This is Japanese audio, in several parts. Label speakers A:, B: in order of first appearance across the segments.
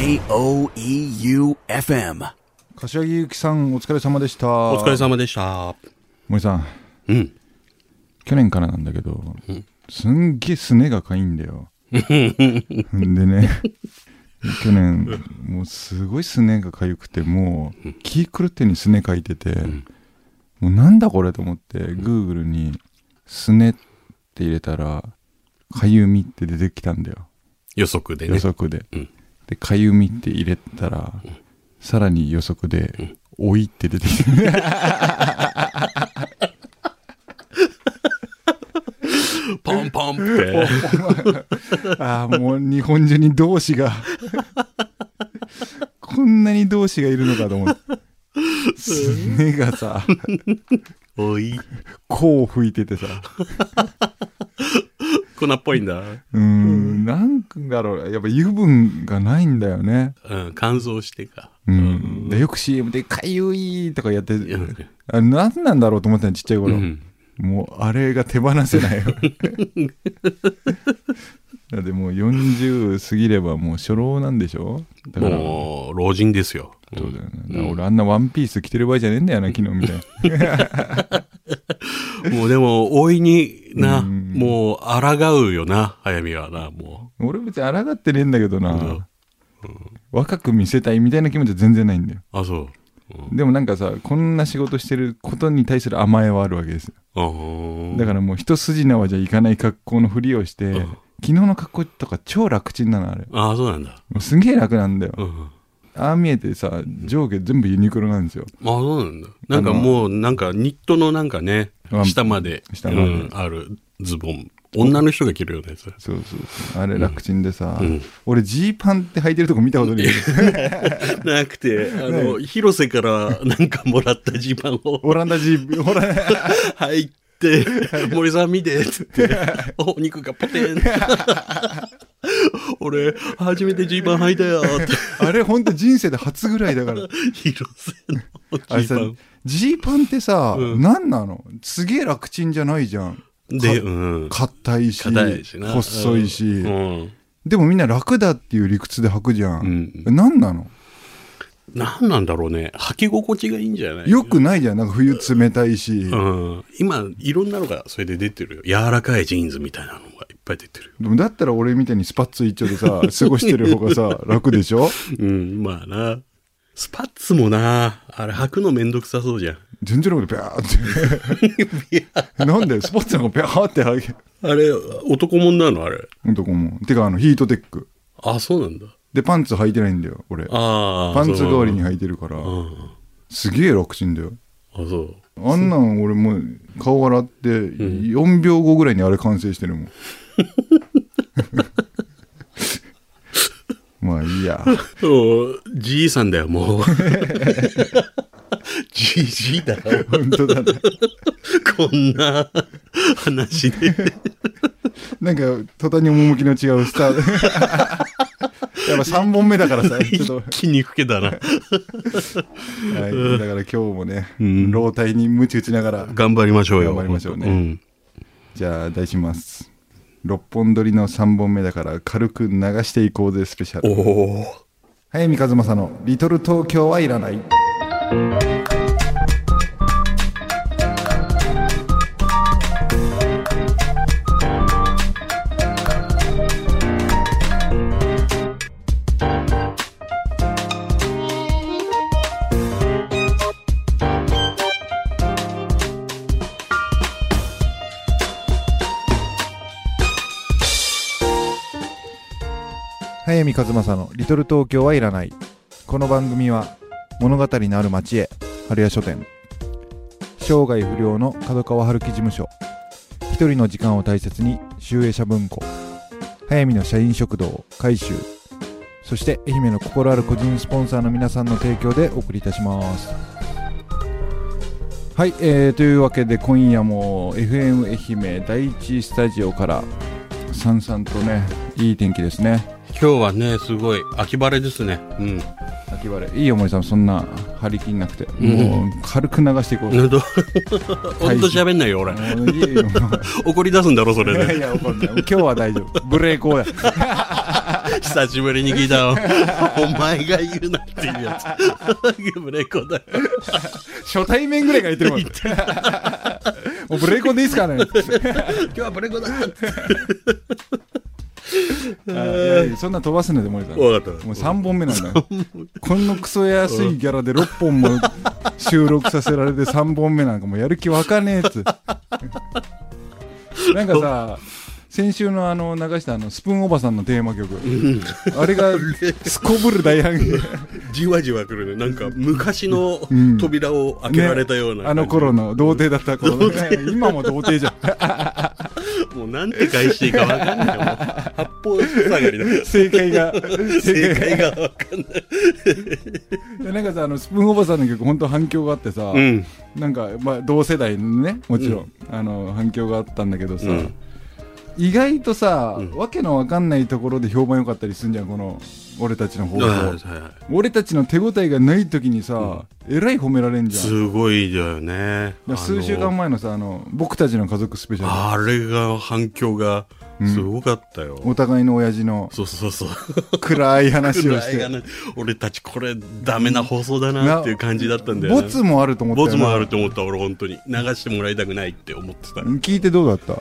A: J-O-E-U-F-M
B: 柏木由紀さんお疲れ様でした。
C: お疲れ様でした。
B: 森さん。
C: うん。
B: 去年からなんだけど、すんげえすねがかいんだよ。でね 去年もうすごいすねがかゆくてもう気狂ってにすねかいてて、もうなんだこれと思ってグーグルに「すね」って入れたら「かゆみ」って出てきたんだよ。
C: 予測で
B: 予
C: ね。
B: 測で、
C: うん
B: でかゆみって入れたら、さらに予測で「おい」って出てきた
C: パンパンって。
B: ああもう日本中に同志がこんなに同志がいるのかと思ってすねがさ
C: おい。
B: こう吹いててさ
C: 粉っぽいんだ。
B: うーんなんだろうやっぱ油分がないんだよね
C: うん。乾燥してか。
B: うん、でよく CM で「かゆい」とかやって
C: うん
B: あ何なんだろうと思ったのちっちゃい頃、
C: うん。
B: もうあれが手放せないよ だってもう40過ぎればもう初老なんでしょ？だから
C: もう、老人ですよ。
B: そうだよね。だから俺あんなワンピース着てる場合じゃねえんだよな、昨日みたいな。
C: もうでも、大いにな、
B: うん
C: もう、抗うよな、早見はな、も
B: 俺別に抗ってねえんだけどな、
C: うん
B: 若く見せたいみたいな気持ちは全然ないんだよ。
C: う。あ、そう。うん
B: でもなんかさ、こんな仕事してることに対する甘えはあるわけですよ。だからもう一筋縄じゃいかない格好のふりをして、
C: ん
B: 昨日の格好とか超楽ちんなのあれ。
C: あー、そうなんだ。
B: すげえ楽なんだよ。
C: うん。
B: ああ見えてさ、上下全部ユニクロなんですよ。
C: あ、そうなんだ。なんかもう、なんかニットのなんかね下まで、
B: 下まで
C: うんあるズボン。女の人が着るようなやつ。
B: そうそうそう。あれ楽ちんでさ、
C: うん
B: 俺ジーパンって履いてるとこ見たことない。
C: なくて、あの、広瀬からなんかもらったジーパンを
B: オランダジー、ほら、
C: 入 って、森さん見て、つって、お肉がポテン。俺、初めてジーパン履いたよ、って。
B: あれほんと人生で初ぐらいだから。
C: 広瀬のジーパン。、
B: ジーパンってさ、
C: うん
B: 何なの？すげえ楽ちんじゃないじゃん。
C: で、うん。
B: 硬いし。細いし、
C: うん。
B: でもみんな楽だっていう理屈で履くじゃん。
C: うん
B: え何なの？
C: なんなんだろうね。履き心地がいいんじゃない？
B: よくないじゃん。なんか冬冷たいし。
C: うん。今、いろんなのがそれで出てるよ。柔らかいジーンズみたいなのがいっぱい出てるよ。
B: でもだったら俺みたいにスパッツ一丁でさ、過ごしてる方がさ、楽でしょ？
C: うん、まあな。スパッツもな、あれ履くのめんどくさそうじゃん。
B: 全然楽でビャーって。なんで？スポッツなんかビャーって履け。
C: あれ、男物なの？あれ。
B: 男も。てかあのヒートテック。
C: あ、そうなんだ。
B: で、パンツ履いてないんだよ、俺。パンツ代わりに
C: あ
B: 履いてるから。
C: うん。
B: すげえ楽ちんだよ。
C: あ、そう。
B: あんなん俺もう顔洗って4秒後ぐらいにあれ完成してるもん。まあいいや。
C: そう、じいさんだよ、もう。じじいだよ。
B: 本当だね。
C: こんな話で。
B: なんか途端に趣の違うスタート。やっぱ3本目だからさ、ちょっと。
C: 筋肉気だな。
B: はい、だから今日もね、
C: ん
B: 老体に鞭打ちながら、
C: 頑張りましょうよ。
B: 頑張りましょうね
C: ん
B: じゃあ題します。6本撮りの3本目だから軽く流していこうぜスペシャル。
C: おお。
B: 早見和正の「リトル東京はいらない」早見和正の「リトル東京はいらない」この番組は物語のある町へ春屋書店。生涯不良の角川春樹事務所。一人の時間を大切に集英社文庫。早見の社員食堂改修。そして愛媛の心ある個人スポンサーの皆さんの提供でお送りいたします。はい、えー、というわけで今夜も FM 愛媛第一スタジオからさんさんとねいい天気ですね。
C: 今日はね、すごい秋晴れですね。うん。
B: 秋晴れいいよ森さんそんな張り切んなくて、
C: ん
B: もう軽く流していこう
C: ほんと、ほんと喋んないよ、俺。怒り出すんだろ、それ
B: いや
C: で。
B: いや怒んない今日は大丈夫ブレーコーだ
C: 久しぶりに聞いたよ。お前が言うなっていうやつ。ブレイコだよ。
B: 初対面ぐらいが言ってるもん。もうブレイコンでいいっすかね
C: 今日はブレイコだって。
B: あいやいやそんな飛ばすので森さん。も
C: わかった。
B: う3本目なんだよ。こんなクソ安いギャラで6本も収録させられて3本目なんかもうやる気わかんねえやつ。なんかさ、先週のあの流したあのスプーンおばさんのテーマ曲、あれがすこぶる大反響。
C: じわじわくるね。なんか昔の
B: ん
C: 扉を開けられたような、
B: ねあの頃。の童貞だった頃の、ね、今も童貞じゃん。
C: もうなんて返していいかわかんないよ。もう八がりだ。
B: 正解が、
C: 正解がわかんない。
B: でなんかさあのスプーンおばさんの曲本当反響があってさ、
C: うん。
B: なんか、まあ、同世代のねもちろん、あの反響があったんだけどさ、
C: うん
B: 意外とさ、
C: うん
B: わけのわかんないところで評判良かったりすんじゃんこの俺たちの放送、
C: はいはいはい。
B: 俺たちの手応えがない時にさ、えらい褒められんじゃん。
C: すごいだよね。
B: 数週間前のさあの僕たちの家族スペシャ
C: あれが反響がすごかったよ。
B: ルお互いの親父の
C: そうそうそう。
B: 暗い話をして。
C: 俺たちこれダメな放送だなっていう感じだったんだよね。
B: ボツもあると思った
C: ボツもあると思った。俺本当に流してもらいたくないって思ってた。い
B: 聞いてどうだった？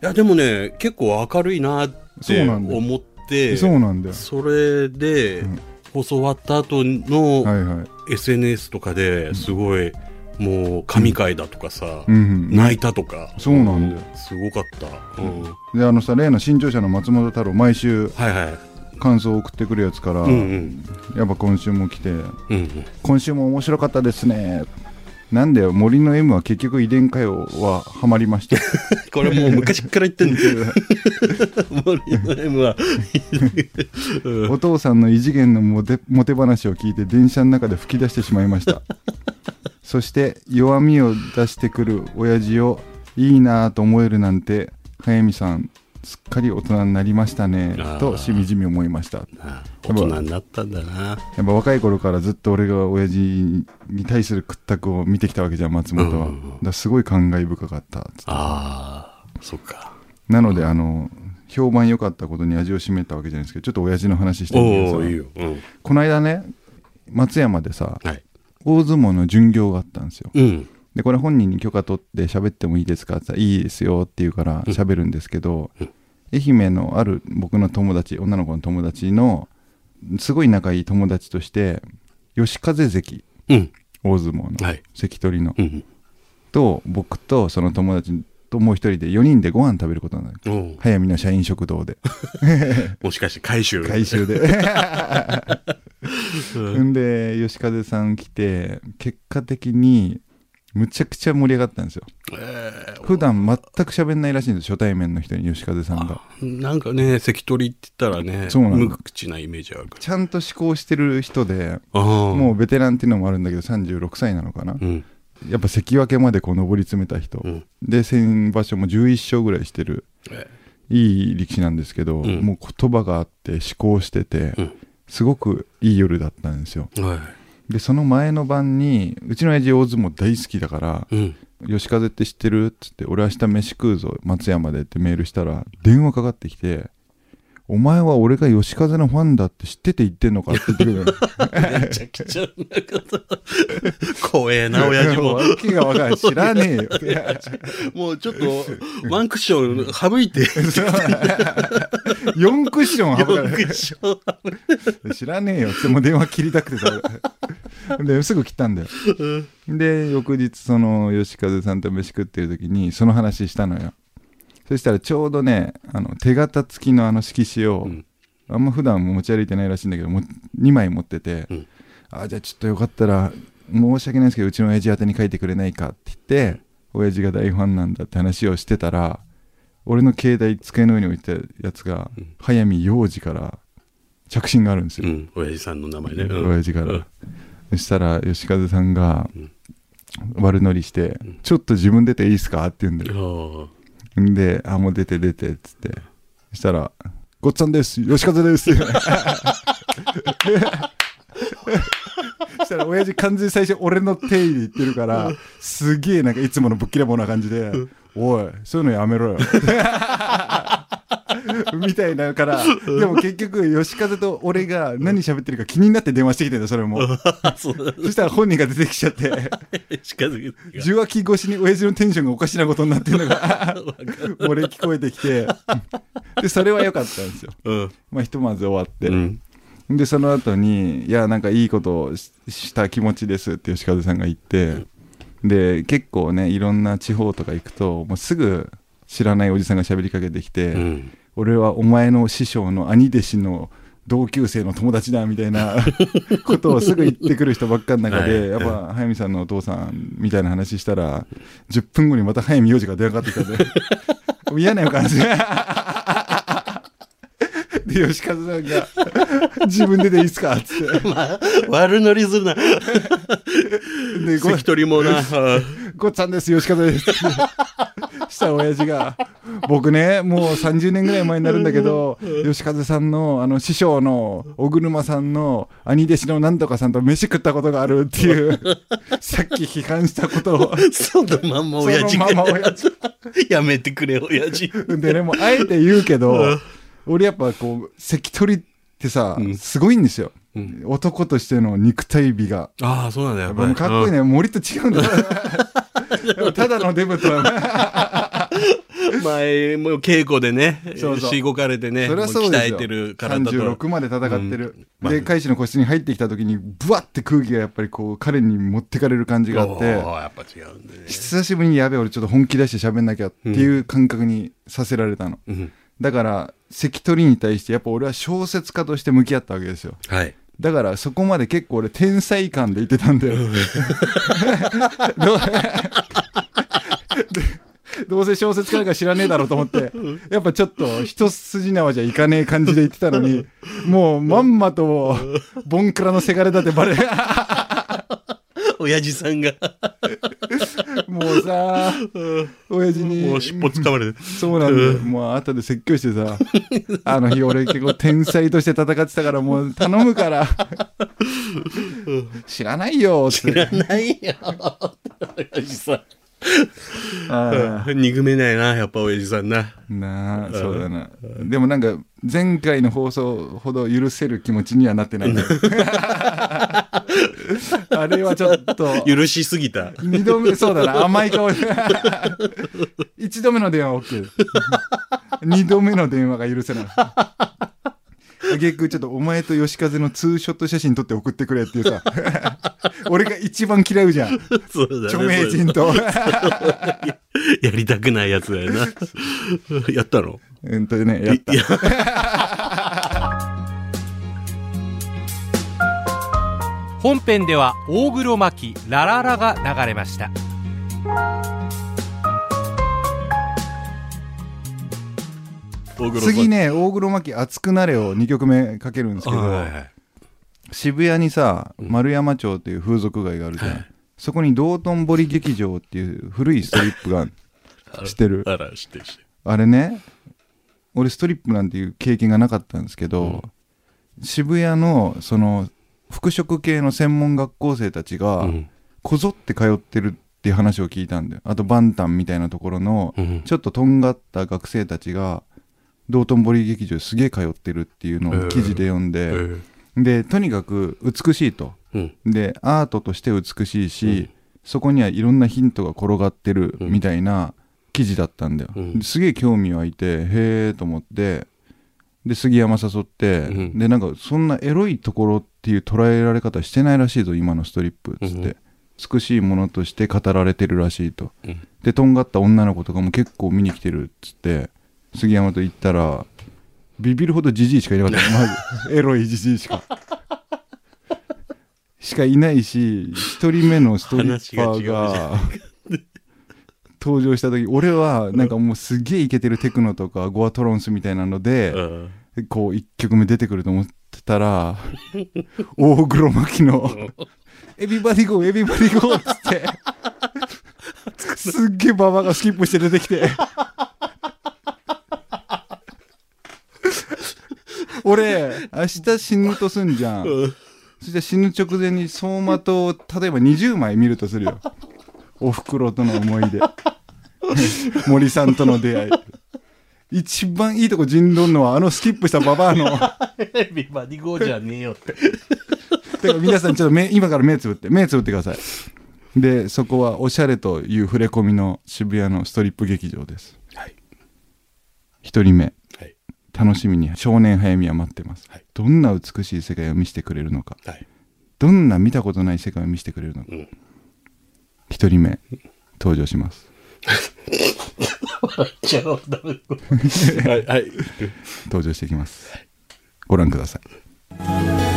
C: やでもね結構明るいなって思って
B: そうなんだよ。
C: それで、
B: ん。
C: 放送終わった後の
B: はいはい。
C: SNS とかですごい、もう神回だとかさ、
B: うん。うん
C: 泣いたとか。
B: そうなんだよ。
C: すごかった、うん。
B: であのさ例の新潮社の松本太郎毎週
C: はいはい。
B: 感想を送ってくるやつから、
C: うんうん。
B: やっぱ今週も来て
C: うんうん。
B: 今週も面白かったですねなんだよ森の M は結局遺伝歌謡はハマりました
C: これもう昔から言ってんだよ 森の M は、う ん
B: お父さんの異次元のモテモテ話を聞いて電車の中で吹き出してしまいました。そして弱みを出してくる親父をいいなぁと思えるなんて早見さんすっかり大人になりましたねとしみじみ思いました。
C: あ大人になったんだな。
B: やっぱ若い頃からずっと俺が親父に対する屈託を見てきたわけじゃん松本は、
C: うんうんうん。
B: だすごい感慨深かった。つって
C: ああそっか。
B: なのであの評判良かったことに味を占めたわけじゃないですけどちょっと親父の話してみてさ
C: い。いよ、うん、
B: この間ね松山でさ
C: はい。
B: 大相撲の巡業があったんですよ。
C: うん。
B: でこれ本人に許可取って喋ってもいいですかって言ったらいいですよって言うから喋るんですけど、
C: うん。
B: 愛媛のある僕の友達女の子の友達のすごい仲いい友達として吉風関
C: うん。
B: 大相撲の
C: はい。
B: 関取の
C: うん
B: と僕とその友達ともう一人で4人でご飯食べることになる。早見の社員食堂で。
C: もしかして回収？
B: 回収で。ん。で吉風さん来て結果的にむちゃくちゃ盛り上がったんですよ。
C: え
B: 普段全く喋んないらしいんです初対面の人に吉風さんが。
C: ーなんかね関取って言ったらね
B: そうなの
C: 無口なイメージある。か
B: ちゃんと思考してる人でもうベテランっていうのもあるんだけど36歳なのかな。
C: うん。
B: やっぱ関脇までこう上り詰めた人、
C: うん。
B: で先場所も11勝ぐらいしてる
C: え
B: いい力士なんですけど、
C: うん。
B: もう言葉があって思考してて、
C: うん。
B: すごくいい夜だったんですよ。
C: ーはい
B: でその前の晩にうちの親父大相撲大好きだから
C: うん「
B: 吉風って知ってる?」っつって「俺明日飯食うぞ松山で」ってメールしたら電話かかってきて「お前は俺が吉風のファンだって知ってて言ってんのか?」って言ってくるの
C: めちゃくちゃなんか怖えな親父も。
B: わけがわかんない。知らねえよ。
C: もうちょっとワンクッション省いて。
B: 4クッション
C: 4
B: 省かれ知らねえよ。ってもう電話切りたくてさですぐ切ったんだよ。で翌日その吉風さんと飯食ってる時にその話したのよ。そしたらちょうどねあの手形付きのあの色紙を、
C: うん。
B: あんま普段持ち歩いてないらしいんだけども2枚持ってて、
C: うん。
B: あじゃあちょっとよかったら申し訳ないですけどうちの親父宛てに書いてくれないかって言って親父が大ファンなんだって話をしてたら俺の携帯机の上に置いてたやつが、
C: うん。
B: 早見洋二から着信があるんですよ、
C: うん。親父さんの名前ね。うん。
B: 親父から、
C: うん
B: そしたら吉風さんが
C: うん。
B: 悪乗りして、ちょっと自分出ていいですか?」って言うんだよ。で「あもう出て出て」っつって。そしたら「ごっつぁんです。吉風です」そしたら親父完全に最初俺の手入れ言ってるからすげえなんかいつものぶっきらぼうな感じで「おいそういうのやめろよ」みたいなから、でも結局、吉風と俺が何喋ってるか気になって電話してきてんだよ、それも。
C: そ
B: したら本人が出てきちゃっ
C: て。
B: 受話器越しに親父のテンションがおかしなことになってるのが、俺聞こえてきて、で、それは良かったんですよ。
C: うん。
B: まあ、ひとまず終わって。
C: うん。
B: で、その後に、いや、なんかいいことをしした気持ちですって吉風さんが言って、で、結構ね、いろんな地方とか行くと、もうすぐ知らないおじさんが喋りかけてきて、
C: うん。
B: 俺はお前の師匠の兄弟子の同級生の友達だみたいな ことをすぐ言ってくる人ばっかの中で、
C: はい
B: やっぱ早見さんのお父さんみたいな話したら、10分後にまた早見洋二が電話かかってきたんで、嫌な予感して。で、吉和さんが、自分ででいいっすか？っつって。
C: まあ、悪乗りするな。
B: で、ご
C: 関取もな。あ
B: ごっつぁんです、吉和です。したら親父が、僕ね、もう30年ぐらい前になるんだけど、吉和さんの、あの、師匠の小車さんの兄弟子のなんとかさんと飯食ったことがあるっていう、さっき批判したことを、
C: そのまんま親父
B: まま親父。
C: やめてくれ、親父。
B: でね、もうあえて言うけど、俺やっぱこう、関取ってさ、
C: うん
B: すごいんですよ。
C: うん
B: 男としての肉体美が。
C: ああ、そうなんだよ。
B: やっぱかっこいいね。森と違うんだよ。ただのデブとは、
C: うん。前、もう稽古でね、
B: そうそう
C: しごかれてね、
B: それはそう。
C: 鍛えてる体と。
B: 36まで戦ってる。
C: うん
B: で、海士の個室に入ってきた時に、ブワって空気がやっぱりこう、彼に持ってかれる感じがあって、
C: やっぱ違うんだね。
B: 久しぶりにやべえ、俺ちょっと本気出して喋んなきゃっていう感覚にさせられたの。
C: うん。
B: だから、関取に対してやっぱ俺は小説家として向き合ったわけですよ。
C: はい。
B: だからそこまで結構俺天才感で言ってたんだよ。どう どうせ小説家なんか知らねえだろうと思って、やっぱちょっと一筋縄じゃいかねえ感じで言ってたのに、もうまんまとボンクラのせがれだってバレ、
C: 親父さんが、
B: もうさ、親父に。
C: もう尻尾つかまれて。
B: そうなんだよ。もう後で説教してさ、あの日俺結構天才として戦ってたからもう頼むから、知らないよって。
C: 知らないよ。親父さ
B: あ
C: ん。憎めないな、やっぱ親父さんな。
B: あなあ、そうだな。でもなんか前回の放送ほど許せる気持ちにはなってない。あれはちょっと。
C: 許しすぎた。
B: 二度目、そうだな、甘い顔で。一度目の電話 OK。二度目の電話が許せない。結局ちょっとお前と吉風のツーショット写真撮って送ってくれっていうさ。俺が一番嫌うじゃん。
C: そうだね。
B: 著名人と。
C: やりたくないやつだよな。やったの？
B: うんとね、やった
A: 本編では大黒摩季ラララが流れました。
B: 次ね、大黒摩季熱くなれを2曲目かけるんですけど、
C: はいはい
B: 渋谷にさ、丸山町っていう風俗街があるじゃん。
C: はい。
B: そこに道頓堀劇場っていう古いストリップがある。知ってる？
C: あら、知ってる知ってる。
B: あれね、俺ストリップなんていう経験がなかったんですけど、渋谷のその服飾系の専門学校生たちが
C: うん。
B: こぞって通ってるっていう話を聞いたんだよ。あとバンタンみたいなところの
C: うん。
B: ちょっととんがった学生たちが道頓堀劇場すげえ通ってるっていうのを記事で読ん
C: え
B: で、
C: ー
B: で、とにかく美しいと。
C: うん。
B: で、アートとして美しいし、そこにはいろんなヒントが転がってるみたいな記事だったんだよ。
C: うん。
B: ですげえ興味湧いて、へえと思って、で、杉山誘って、
C: うん。
B: で、なんかそんなエロいところっていう捉えられ方してないらしいぞ、今のストリップ、つって。
C: うん
B: 美しいものとして語られてるらしいと。
C: うん
B: で、とんがった女の子とかも結構見に来てるっつって、杉山と言ったら、ビビるほどジジイしかいなかった。まず、エロいジジイしか。しかいないし、一人目のストリッパー
C: 話が
B: 登場した時、俺はなんかもうすげえイケてるテクノとかゴアトランスみたいなので、
C: うん
B: こう一曲目出てくると思たら、大黒摩季の、 Everybody go、Everybody go っつって、すっげえババアがスキップして出てきて、俺、明日死ぬとすんじゃん。
C: うん
B: そして死ぬ直前に走馬灯を例えば20枚見るとするよ。お袋との思い出。森さんとの出会い。一番いいとこ陣取んのはあのスキップしたババアの
C: ビバディゴーじゃねえよって。
B: だから皆さんちょっと目今から目つぶって目つぶってくださいでそこはおしゃれという触れ込みの渋谷のストリップ劇場です
C: はい。
B: 一人目
C: はい。
B: 楽しみに少年早見は待ってます、
C: はい
B: どんな美しい世界を見せてくれるのか
C: はい。
B: どんな見たことない世界を見せてくれるのか
C: うん。
B: 一人目登場します
C: じゃあ、ダメだ。はい。はい。
B: 登場していきますご覧ください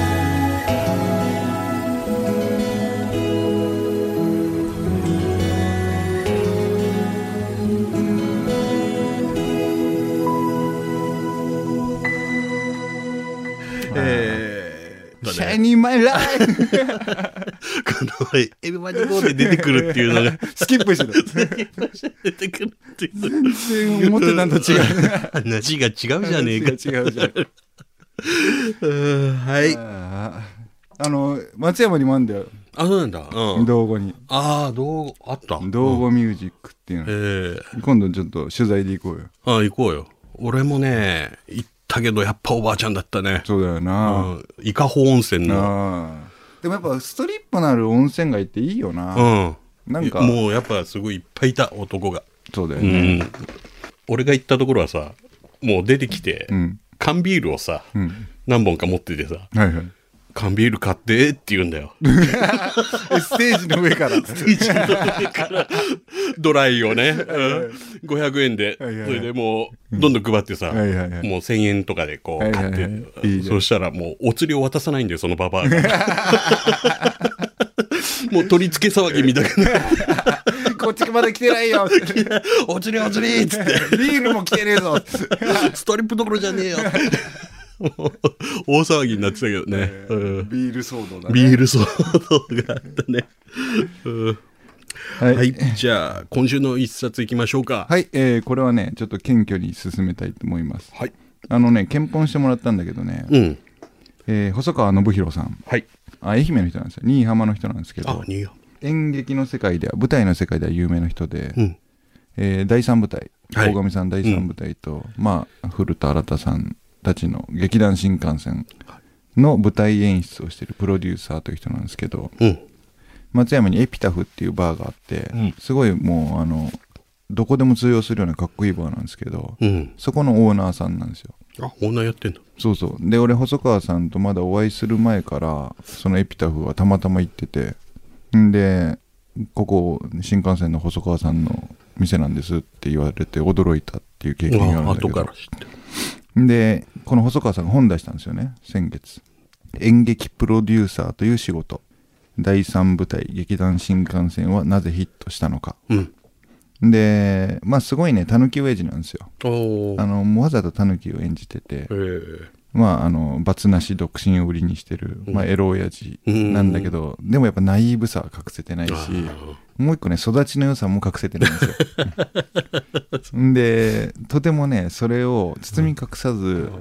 C: えー
B: シャイ
C: ね、
B: ニーマイライフ
C: この、エビバディゴーで出てくるっていうのが、
B: スキップしてる
C: 出てくるっていうの
B: 全然思ってたんと違う
C: 話が違うじゃねえか。
B: 違うじゃん
C: うんはい。
B: あの松山にもあんだよ
C: あ、そうなんだ。うん。
B: 道後に
C: ああ、どう、あった？
B: 道後ミュージックっていうの、
C: ええ
B: 今度ちょっと取材で行こうよ
C: ああ、行こうよ。俺もね、行ったけど、やっぱおばあちゃんだったね。
B: そうだよな、
C: うん。伊香保温泉の。
B: でもやっぱストリップのある温泉街っていいよな、
C: うん。
B: なんか
C: もうやっぱすごいいっぱいいた、男が。
B: そうだよ
C: う
B: ね
C: ん。俺が行ったところはさ、もう出てきて、
B: うん
C: 缶ビールをさ、
B: うん
C: 何本か持っててさ、
B: はいはい
C: 缶ビール買ってって言うんだよ。
B: えステージの上から。
C: ドライをね、うん、500円で、それでもう、どんどん配ってさ、もう1000円とかでこ
B: はい
C: う買って、そしたらもうお釣りを渡さないんだよ、そのババアが。もう取り付け騒ぎみたいな。
B: こっちまで来てないよ。
C: お釣りお釣りっつって、
B: ビールも来てねえぞ。
C: ストリップどころじゃねえよ大騒ぎになってたけどね。うん
B: ビール騒動だね
C: ビール騒動があったね。うん
B: はい、
C: はい、じゃあ、今週の一冊いきましょうか。
B: はいえーこれはねちょっと謙虚に進めたいと思います
C: はい。
B: あのね検本してもらったんだけどね、
C: うん。
B: えー細川信弘さん
C: はい。
B: あ愛媛の人なんですよ新居浜の人なんですけ
C: あ
B: ど。演劇の世界では舞台の世界では有名な人で、
C: うん。
B: えー第三舞台
C: はい
B: 大神さん第三舞台と、まあ古田新太さんたちの劇団新幹線の舞台演出をしているプロデューサーという人なんですけど
C: うん。
B: 松山にエピタフっていうバーがあって、
C: うん
B: すごいもうあのどこでも通用するようなかっこいいバーなんですけど、
C: うん。
B: そこのオーナーさんなんですよ
C: あ、女やってんだ。
B: そうそうで俺細川さんとまだお会いする前からそのエピタフはたまたま行っててんでここ新幹線の細川さんの店なんですって言われて驚いたっていう経験があるん
C: あ、
B: だけど
C: 後から知って。
B: でこの細川さんが本出したんですよね先月。演劇プロデューサーという仕事。第3舞台劇団新幹線はなぜヒットしたのか。
C: うん。
B: でまあすごいねたぬき親父なんですよ。あのわざとたぬきを演じてて。
C: えー
B: まああの罰なし独身を売りにしてる、まあ、エロ親父なんだけど、でもやっぱナイーブさは隠せてないしもう一個ね育ちの良さも隠せてないんですよ。ん でとてもねそれを包み隠さず、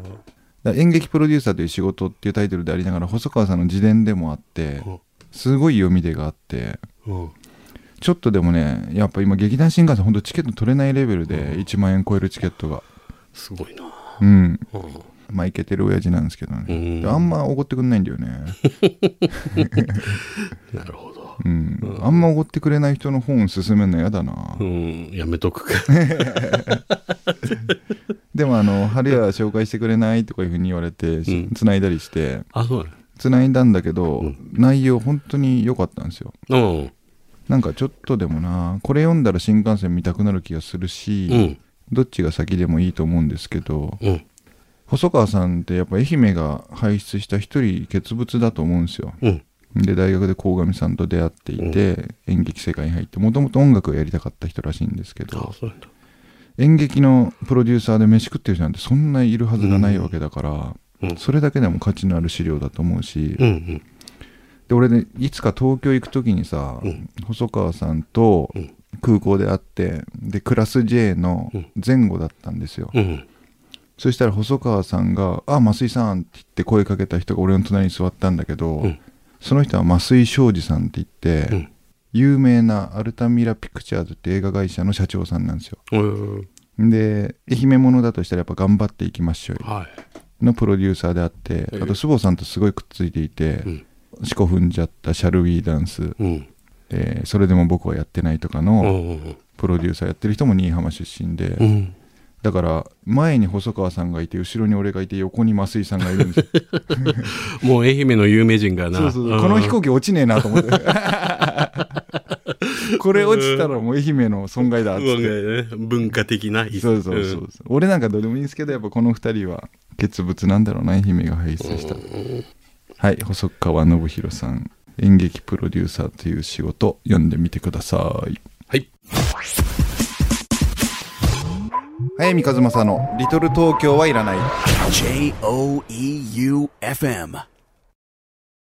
B: 演劇プロデューサーという仕事っていうタイトルでありながら細川さんの自伝でもあって
C: うん。
B: すごい読み手があって
C: うん。
B: ちょっとでもねやっぱ今劇団新幹線ほんとチケット取れないレベルで1万円超えるチケットが。
C: すごいな。
B: うん。
C: うん
B: まあいけてる親父なんですけどね、あんまおごってくんないんだよね
C: なるほど。
B: うん、あんまおごってくれない人の本勧めるの嫌だな、
C: うん、やめとくか。
B: でもあの「春屋紹介してくれない?」とかいうふうに言われて
C: ん
B: つないだりして
C: あ、そう。
B: つないだんだけど、
C: うん
B: 内容本当に良かったんですよ
C: うん。
B: なんかちょっとでもなこれ読んだら新幹線見たくなる気がするし、
C: うん。
B: どっちが先でもいいと思うんですけど
C: うん。
B: 細川さんってやっぱ愛媛が輩出した一人傑物だと思うんですよ
C: うん。
B: で大学で鴻上さんと出会っていて、演劇世界に入ってもともと音楽をやりたかった人らしいんですけ
C: あ
B: ど。演劇のプロデューサーで飯食ってる人なんてそんないるはずがないわけだから、
C: うん
B: それだけでも価値のある資料だと思うし、
C: うんうん。
B: で俺ねいつか東京行く時にさ、
C: うん
B: 細川さんと
C: うん
B: 空港で会ってでクラス J の前後だったんですよ、
C: うん。
B: そしたら細川さんが「あ増井さん」って言って声かけた人が俺の隣に座ったんだけど、
C: うん
B: その人は増井昌司さんって言って、
C: うん
B: 有名なアルタミラピクチャーズって映画会社の社長さんなんですよ
C: うん。
B: で愛媛ものだとしたらやっぱ頑張っていきましょうよ
C: はい。
B: のプロデューサーであって
C: ええ
B: あと須保さんとすごいくっついていて
C: うん「
B: 四股踏んじゃったシャルウィーダンス
C: うん。」
B: えーそれでも僕はやってない」とか
C: う
B: の
C: ん。
B: プロデューサーやってる人も新居浜出身で、
C: うん。
B: だから前に細川さんがいて後ろに俺がいて横に増井さんがいるんですよ。
C: もう愛媛の有名人がな。
B: そうそうそう。この飛行機落ちねえなと思って。これ落ちたらもう愛媛の損害だっつって
C: うん文化的な。
B: そうそうそうそう、俺なんかどうでもいいんですけどやっぱこの二人は傑物なんだろうな愛媛が輩出した、はい細川信弘さん。演劇プロデューサーという仕事読んでみてください。
C: はい。
B: 早見和正の「リトル東京はいらない」
D: J O E U F M.